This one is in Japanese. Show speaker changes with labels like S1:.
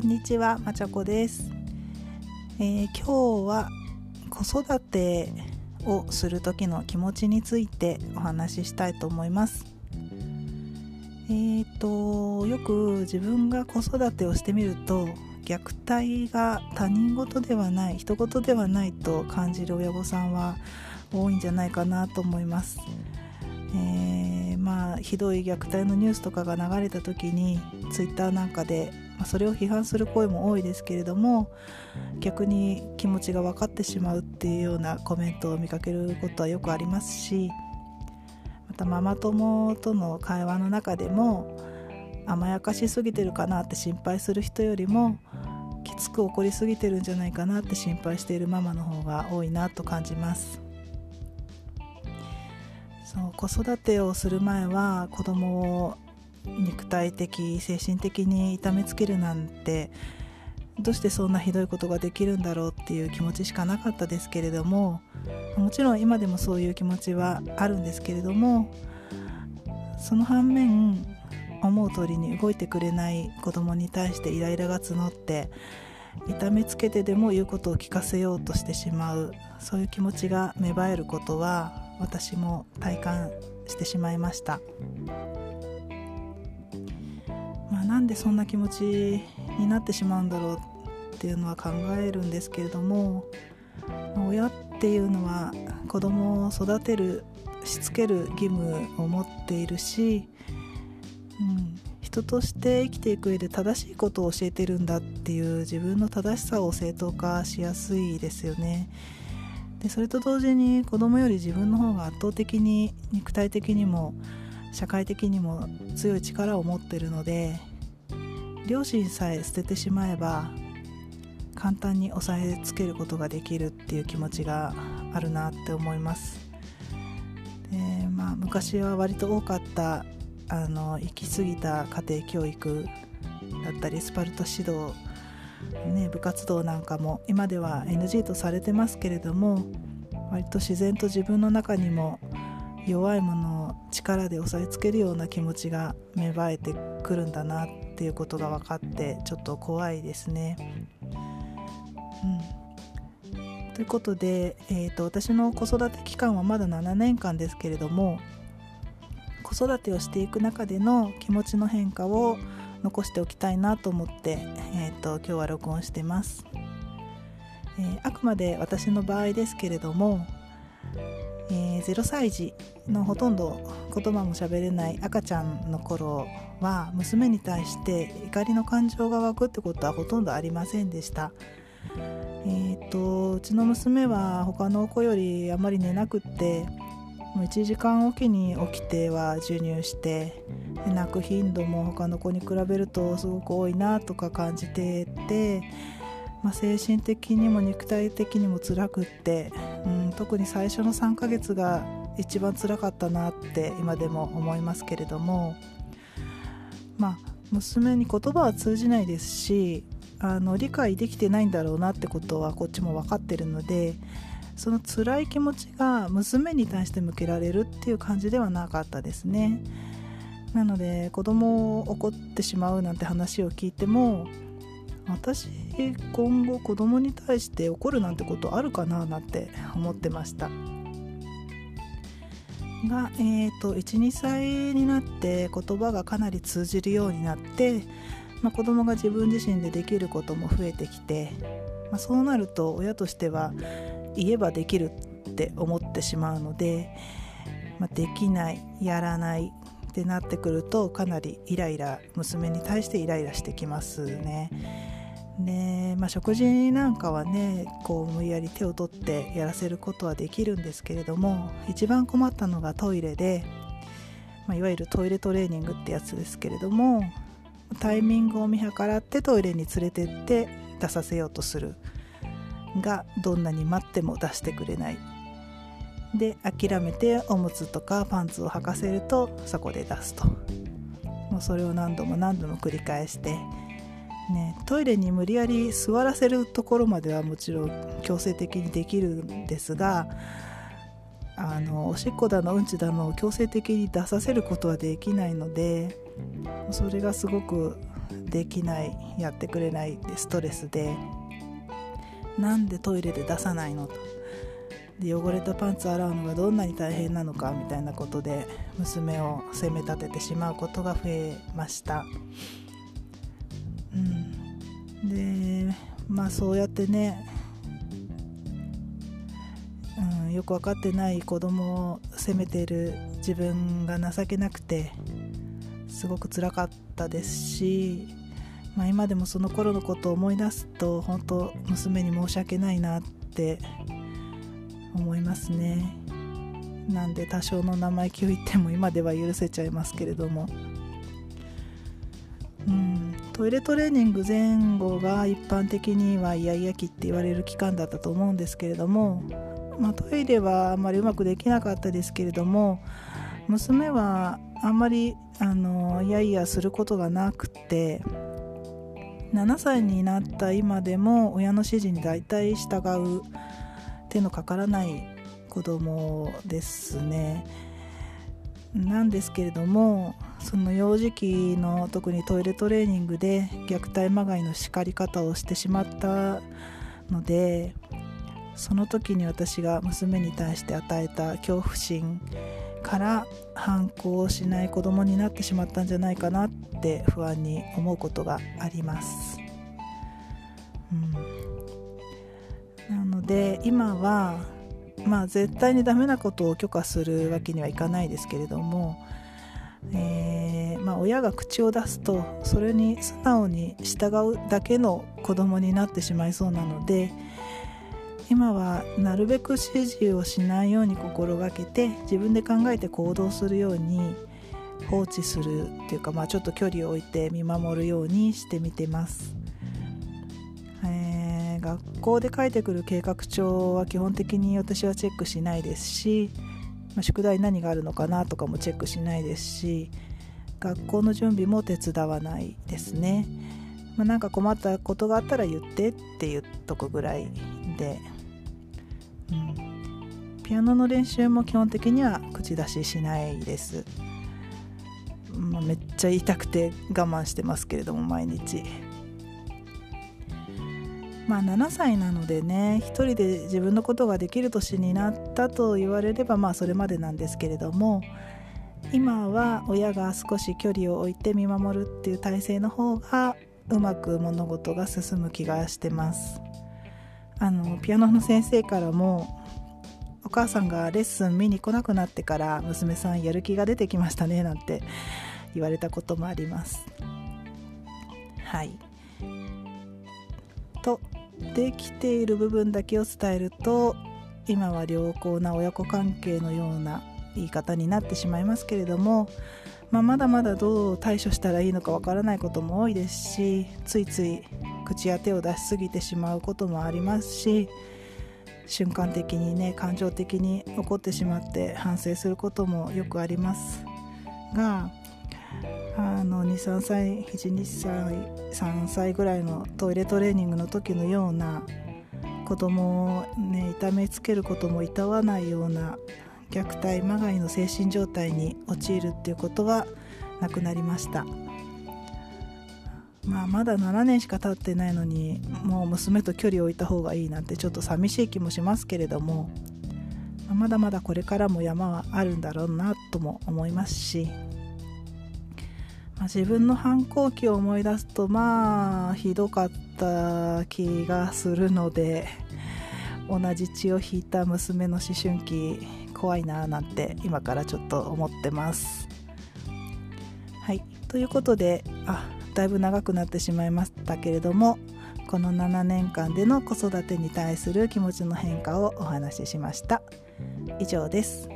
S1: こんにちは、まちゃこです、えー、今日は子育てをする時の気持ちについてお話ししたいと思います。えーとよく自分が子育てをしてみると虐待が他人事ではない人事ではないと感じる親御さんは多いんじゃないかなと思います、えー、まあひどい虐待のニュースとかが流れた時にツイッターなんかでまあ、それを批判する声も多いですけれども逆に気持ちが分かってしまうっていうようなコメントを見かけることはよくありますしまたママ友との会話の中でも甘やかしすぎてるかなって心配する人よりもきつく怒りすぎてるんじゃないかなって心配しているママの方が多いなと感じます。そう子育てをする前は子供を肉体的精神的に痛めつけるなんてどうしてそんなひどいことができるんだろうっていう気持ちしかなかったですけれどももちろん今でもそういう気持ちはあるんですけれどもその反面思う通りに動いてくれない子供に対してイライラが募って痛めつけてでも言うことを聞かせようとしてしまうそういう気持ちが芽生えることは私も体感してしまいました。なんでそんな気持ちになってしまうんだろうっていうのは考えるんですけれども親っていうのは子供を育てるしつける義務を持っているし、うん、人として生きていく上で正しいことを教えてるんだっていう自分の正しさを正当化しやすいですよね。でそれと同時に子供より自分の方が圧倒的に肉体的にも社会的にも強い力を持ってるので両親さえ捨ててしまえば簡単に押さえつけることができるっていう気持ちがあるなって思います。で、まあ、昔は割と多かったあの行き過ぎた家庭教育だったりスパルタ指導、ね、部活動なんかも今では NG とされてますけれども割と自然と自分の中にも弱いものを力で押さえつけるような気持ちが芽生えてくるんだなっていうことが分かってちょっと怖いですね。うん、ということで、えーと、私の子育て期間はまだ7年間ですけれども子育てをしていく中での気持ちの変化を残しておきたいなと思って、えーと、今日は録音してます、えー、あくまで私の場合ですけれどもえー、0歳児のほとんど言葉も喋れない赤ちゃんの頃は娘に対して怒りの感情が湧くってことはほとんどありませんでした。えーと、うちの娘は他の子よりあまり寝なくってもう1時間おきに起きては授乳して泣く頻度も他の子に比べるとすごく多いなとか感じてて、まあ、精神的にも肉体的にも辛くってうん、特に最初の3ヶ月が一番辛かったなって今でも思いますけれどもまあ娘に言葉は通じないですしあの理解できてないんだろうなってことはこっちも分かってるのでその辛い気持ちが娘に対して向けられるっていう感じではなかったですね。なので子供を怒ってしまうなんて話を聞いても私今後子供に対して怒るなんてことあるかななんて思ってました。が、えーと、12歳になって言葉がかなり通じるようになって、まあ、子供が自分自身でできることも増えてきて、まあ、そうなると親としては言えばできるって思ってしまうので、まあ、できないやらないってなってくるとかなりイライラ娘に対してイライラしてきますね。で、まあ、食事なんかはねこう無理やり手を取ってやらせることはできるんですけれども一番困ったのがトイレで、まあ、いわゆるトイレトレーニングってやつですけれどもタイミングを見計らってトイレに連れてって出させようとする。がどんなに待っても出してくれない。で諦めておむつとかパンツを履かせるとそこで出すと。もうそれを何度も何度も繰り返してね、トイレに無理やり座らせるところまではもちろん強制的にできるんですがあのおしっこだのうんちだのを強制的に出させることはできないのでそれがすごくできないやってくれないってストレスでなんでトイレで出さないの？とで汚れたパンツ洗うのがどんなに大変なのかみたいなことで娘を責め立ててしまうことが増えました。でまあそうやってね、うん、よく分かってない子供を責めている自分が情けなくてすごくつらかったですし、まあ、今でもその頃のことを思い出すと本当娘に申し訳ないなって思いますね。なんで多少の生意気を言っても今では許せちゃいますけれども。トイレトレーニング前後が一般的にはイヤイヤ期って言われる期間だったと思うんですけれども、まあ、トイレはあんまりうまくできなかったですけれども娘はあんまりあのイヤイヤすることがなくて7歳になった今でも親の指示に大体従う手のかからない子供ですね。なんですけれどもその幼児期の特にトイレトレーニングで虐待まがいの叱り方をしてしまったのでその時に私が娘に対して与えた恐怖心から反抗しない子供になってしまったんじゃないかなって不安に思うことがあります。うん、なので今はまあ絶対にダメなことを許可するわけにはいかないですけれども、えー、まあ、親が口を出すとそれに素直に従うだけの子供になってしまいそうなので今はなるべく指示をしないように心がけて自分で考えて行動するように放置するっていうか、まあ、ちょっと距離を置いて見守るようにしてみてます。学校で書いてくる計画帳は基本的に私はチェックしないですし、まあ、宿題何があるのかなとかもチェックしないですし学校の準備も手伝わないですね、まあ、なんか困ったことがあったら言ってって言っとくぐらいで、うん、ピアノの練習も基本的には口出ししないです、まあ、めっちゃ痛くて我慢してますけれども毎日。まあ7歳なのでね一人で自分のことができる年になったと言われればまあそれまでなんですけれども今は親が少し距離を置いて見守るっていう体制の方がうまく物事が進む気がしてます。あのピアノの先生からもお母さんがレッスン見に来なくなってから娘さんやる気が出てきましたねなんて言われたこともあります。はい。とできている部分だけを伝えると今は良好な親子関係のような言い方になってしまいますけれども、まあ、まだまだどう対処したらいいのかわからないことも多いですしついつい口や手を出しすぎてしまうこともありますし瞬間的にね感情的に怒ってしまって反省することもよくありますがあの23歳12歳3歳ぐらいのトイレトレーニングの時のような子供をね痛めつけることもいたわないような虐待まがいの精神状態に陥るっていうことはなくなりました。まあまだ7年しか経ってないのにもう娘と距離を置いた方がいいなんてちょっと寂しい気もしますけれどもまだまだこれからも山はあるんだろうなとも思いますし。まあ、自分の反抗期を思い出すとまあひどかった気がするので同じ血を引いた娘の思春期怖いななんて今からちょっと思ってます。はいということであだいぶ長くなってしまいましたけれどもこの7年間での子育てに対する気持ちの変化をお話ししました。以上です。